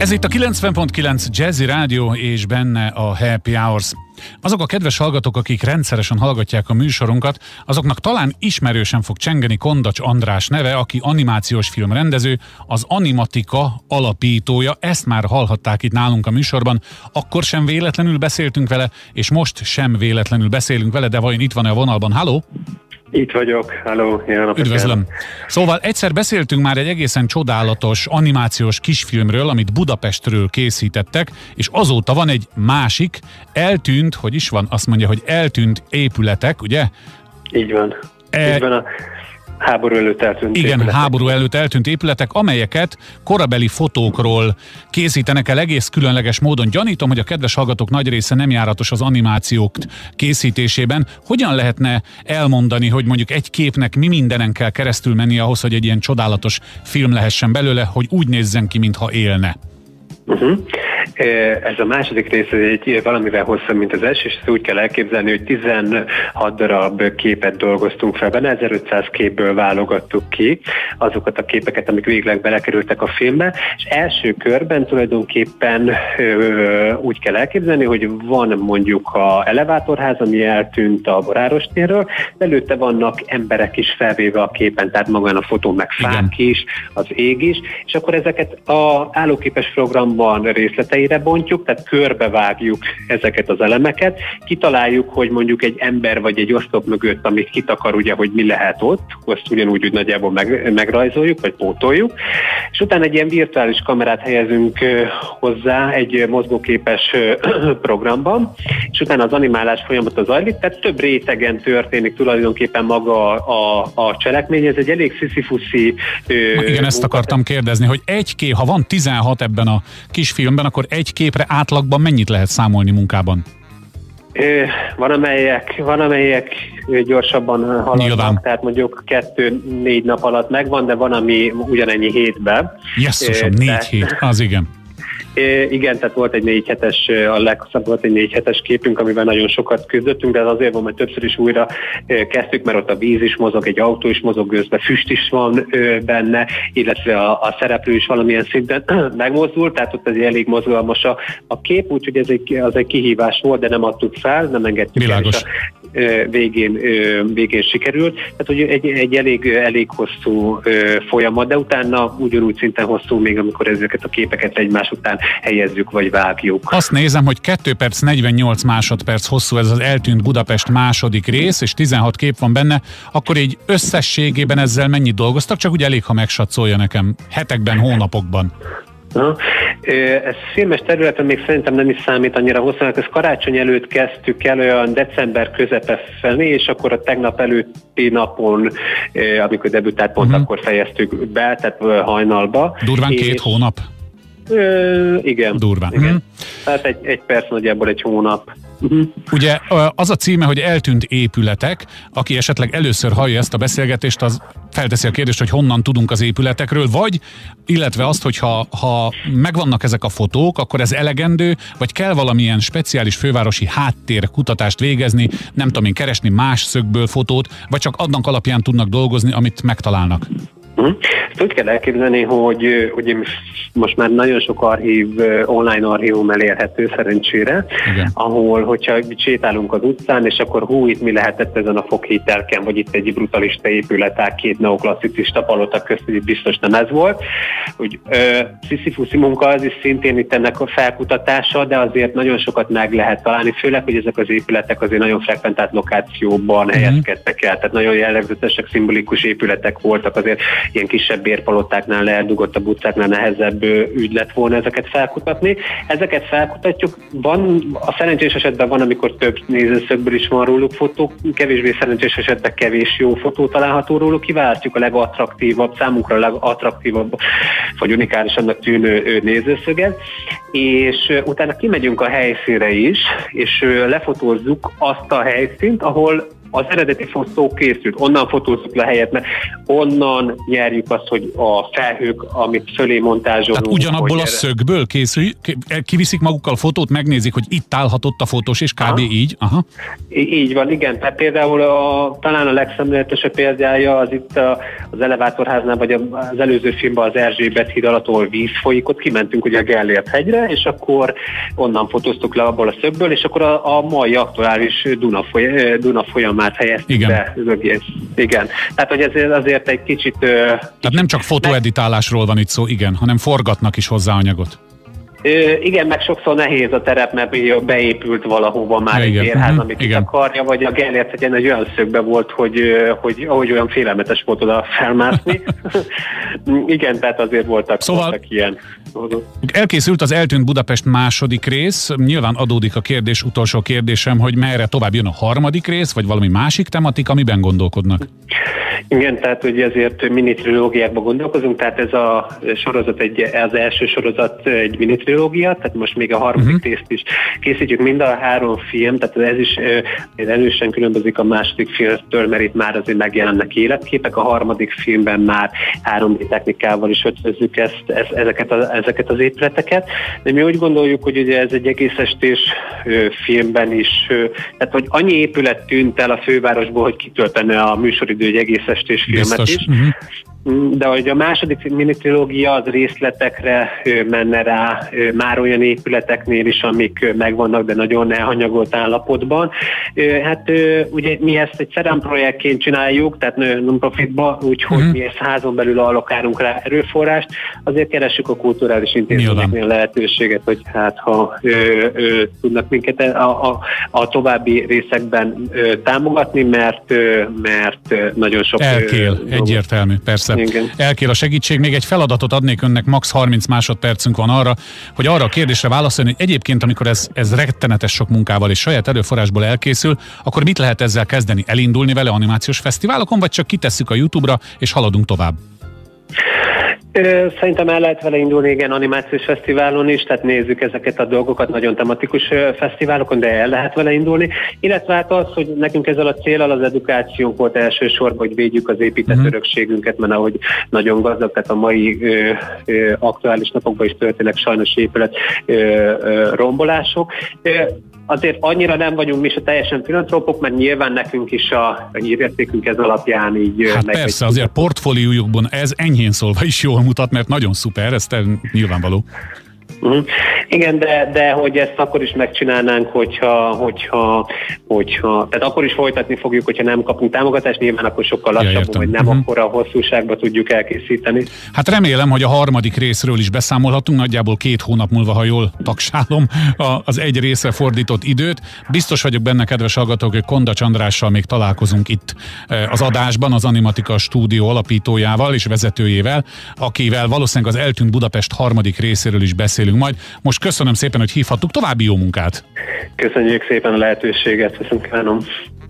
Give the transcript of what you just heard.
Ez itt a 90.9 Jazzy Rádió és benne a Happy Hours. Azok a kedves hallgatók, akik rendszeresen hallgatják a műsorunkat, azoknak talán ismerősen fog csengeni Kondacs András neve, aki animációs filmrendező, az Animatika alapítója. Ezt már hallhatták itt nálunk a műsorban. Akkor sem véletlenül beszéltünk vele, és most sem véletlenül beszélünk vele, de vajon itt van-e a vonalban? Halló? Itt vagyok, halló, Üdvözlöm. Szóval egyszer beszéltünk már egy egészen csodálatos animációs kisfilmről, amit Budapestről készítettek, és azóta van egy másik, eltűnt, hogy is van, azt mondja, hogy eltűnt épületek, ugye? Így van. E... Így van a háború előtt eltűnt Igen, épületek. háború előtt eltűnt épületek, amelyeket korabeli fotókról készítenek el egész különleges módon. Gyanítom, hogy a kedves hallgatók nagy része nem járatos az animációk készítésében. Hogyan lehetne elmondani, hogy mondjuk egy képnek mi mindenen kell keresztül menni ahhoz, hogy egy ilyen csodálatos film lehessen belőle, hogy úgy nézzen ki, mintha élne? Uh-huh. Ez a második rész egy valamivel hosszabb, mint az első, és ezt úgy kell elképzelni, hogy 16 darab képet dolgoztunk fel benne, 1500 képből válogattuk ki azokat a képeket, amik végleg belekerültek a filmbe, és első körben tulajdonképpen úgy kell elképzelni, hogy van mondjuk a elevátorház, ami eltűnt a Boráros térről, előtte vannak emberek is felvéve a képen, tehát magán a fotón meg fák is, az ég is, és akkor ezeket a állóképes programban részletei részeire bontjuk, tehát körbevágjuk ezeket az elemeket, kitaláljuk, hogy mondjuk egy ember vagy egy oszlop mögött, amit kitakar, ugye, hogy mi lehet ott, azt ugyanúgy úgy nagyjából meg, megrajzoljuk, vagy pótoljuk, és utána egy ilyen virtuális kamerát helyezünk hozzá egy mozgóképes programban, és utána az animálás folyamata zajlik, tehát több rétegen történik tulajdonképpen maga a, a, a cselekmény, ez egy elég sziszifuszi Igen, ezt akartam kérdezni, hogy egy ké, ha van 16 ebben a kis filmben, akkor egy képre átlagban mennyit lehet számolni munkában? Van amelyek, van amelyek gyorsabban haladnak, Nyilván. tehát mondjuk kettő-négy nap alatt megvan, de van, ami ugyanennyi hétben. Jesszusom, négy hét, az igen. Igen, tehát volt egy négy hetes, a leghosszabb volt egy négy hetes képünk, amivel nagyon sokat küzdöttünk, de az azért van, mert többször is újra kezdtük, mert ott a víz is mozog, egy autó is mozog, gőzbe füst is van benne, illetve a, a szereplő is valamilyen szinten megmozdult, tehát ott egy elég mozgalmas a, a kép, úgyhogy ez egy, az egy kihívás volt, de nem adtuk fel, nem engedtük Világos. el, végén, végén sikerült. Tehát, hogy egy, egy elég, elég hosszú folyamat, de utána ugyanúgy szinten hosszú még, amikor ezeket a képeket egymás után helyezzük vagy vágjuk. Azt nézem, hogy 2 perc 48 másodperc hosszú ez az eltűnt Budapest második rész, és 16 kép van benne, akkor így összességében ezzel mennyit dolgoztak, csak úgy elég, ha megsatszolja nekem hetekben, hónapokban. Na, ez filmes területen még szerintem nem is számít annyira hosszan, ezt karácsony előtt kezdtük el olyan december közepe felé, és akkor a tegnap előtti napon, amikor debütált pont, uh-huh. akkor fejeztük be, tehát hajnalba. Durván és két hónap? Ö, igen. Durván. Igen. Uh-huh. Tehát egy, egy perc nagyjából egy hónap. Uh-huh. Ugye az a címe, hogy eltűnt épületek, aki esetleg először hallja ezt a beszélgetést, az felteszi a kérdést, hogy honnan tudunk az épületekről, vagy illetve azt, hogy ha, ha megvannak ezek a fotók, akkor ez elegendő, vagy kell valamilyen speciális fővárosi háttér kutatást végezni, nem tudom én keresni más szögből fotót, vagy csak annak alapján tudnak dolgozni, amit megtalálnak. Uh-huh. Ezt úgy kell elképzelni, hogy ugye most már nagyon sok archív, online archívum elérhető szerencsére, Igen. ahol, hogyha sétálunk az utcán, és akkor hú, itt mi lehetett ezen a foghítelken, vagy itt egy brutalista épület, két neoklasszicista palota közt, biztos nem ez volt. Úgy, Sisyphuszi munka az is szintén itt ennek a felkutatása, de azért nagyon sokat meg lehet találni, főleg, hogy ezek az épületek azért nagyon frekventált lokációban uh-huh. helyezkedtek el, tehát nagyon jellegzetesek, szimbolikus épületek voltak, azért ilyen kisebb bérpalotáknál, leeldugott a utcáknál nehezebb ügy lett volna ezeket felkutatni. Ezeket felkutatjuk. Van, a szerencsés esetben van, amikor több nézőszögből is van róluk fotó, kevésbé szerencsés esetben kevés jó fotó található róluk, kiválasztjuk a legattraktívabb, számunkra a legattraktívabb, vagy unikálisabbnak tűnő nézőszöget, és utána kimegyünk a helyszínre is, és lefotózzuk azt a helyszínt, ahol az eredeti fotó készült, onnan fotózzuk le helyet, mert onnan nyerjük azt, hogy a felhők, amit fölé montázsolunk. Tehát ugyanabból a szögből készül, kiviszik magukkal a fotót, megnézik, hogy itt állhatott a fotós, és kb. Aha. így. Aha. Így van, igen. Tehát például a, talán a legszemléletesebb példája az itt a, az elevátorháznál, vagy az előző filmben az Erzsébet híd alatt, ahol víz folyik, ott kimentünk ugye a Gellért hegyre, és akkor onnan fotóztuk le abból a szögből, és akkor a, a mai aktuális Duna, foly, Duna folyamát helyeztük igen. be. Igen. Tehát, hogy ez azért egy kicsit... Tehát nem csak fotóeditálásról van itt szó, igen, hanem forgatnak is hozzá anyagot. Igen, meg sokszor nehéz a terep, mert beépült valahova már igen. egy érház, mhm, amit igen. akarja, vagy a Gellért egy olyan szögbe volt, hogy, hogy ahogy olyan félelmetes volt oda felmászni. igen, tehát azért voltak, szóval voltak ilyen. Elkészült az Eltűnt Budapest második rész, nyilván adódik a kérdés, utolsó kérdésem, hogy merre tovább jön a harmadik rész, vagy valami másik tematika, amiben gondolkodnak? Igen, tehát ugye ezért mini trilógiákban gondolkozunk, tehát ez a sorozat egy, az első sorozat egy mini trilógia, tehát most még a harmadik uh-huh. részt is készítjük, mind a három film, tehát ez is erősen különbözik a második filmtől, mert itt már azért megjelennek életképek, a harmadik filmben már 3D technikával is ötvözzük ezt, ezt, ezeket, a, ezeket az épületeket, de mi úgy gondoljuk, hogy ugye ez egy egész estés filmben is, tehát hogy annyi épület tűnt el a fővárosból, hogy kitöltene a műsoridő egy egész estés filmet Biztos. is. Uh-huh. De hogy a második minitrilógia az részletekre menne rá már olyan épületeknél is, amik megvannak, de nagyon elhanyagolt állapotban. Hát ugye mi ezt egy szerem projektként csináljuk, tehát non-profitba, úgyhogy uh-huh. mi ezt házon belül allokálunk rá erőforrást, azért keresünk a kulturális intézményeknél lehetőséget, hogy hát ha ö, ö, tudnak minket a, a, a további részekben ö, támogatni, mert, ö, mert nagyon sok... Elkél, ö, egyértelmű, persze. Igen. Elkér a segítség. Még egy feladatot adnék önnek, max 30 másodpercünk van arra, hogy arra a kérdésre válaszolni, hogy egyébként, amikor ez, ez rettenetes sok munkával és saját előforrásból elkészül, akkor mit lehet ezzel kezdeni? Elindulni vele animációs fesztiválokon, vagy csak kitesszük a YouTube-ra és haladunk tovább? Szerintem el lehet vele indulni, igen, animációs fesztiválon is, tehát nézzük ezeket a dolgokat nagyon tematikus fesztiválokon, de el lehet vele indulni. Illetve hát az, hogy nekünk ezzel a célral az edukációnk volt elsősorban, hogy védjük az épített uh-huh. örökségünket, mert ahogy nagyon gazdag, tehát a mai ö, ö, aktuális napokban is történnek sajnos épület ö, ö, rombolások. Ö, azért annyira nem vagyunk mi se teljesen filantrópok, mert nyilván nekünk is a, hírértékünk ez alapján így... Hát persze, azért portfóliójukban ez enyhén szólva is jól mutat, mert nagyon szuper, ez nyilvánvaló. Uh-huh. Igen, de, de hogy ezt akkor is megcsinálnánk, hogyha, hogyha, hogyha, tehát akkor is folytatni fogjuk, hogyha nem kapunk támogatást, nyilván akkor sokkal lassabban, ja, vagy nem uh-huh. akkora hosszúságba tudjuk elkészíteni. Hát remélem, hogy a harmadik részről is beszámolhatunk, nagyjából két hónap múlva, ha jól taksálom az egy részre fordított időt. Biztos vagyok benne, kedves hallgatók, hogy Konda Andrással még találkozunk itt eh, az adásban, az Animatika stúdió alapítójával és vezetőjével, akivel valószínűleg az eltűnt Budapest harmadik részéről is beszél beszélünk majd. Most köszönöm szépen, hogy hívhattuk, további jó munkát! Köszönjük szépen a lehetőséget, köszönöm kívánom!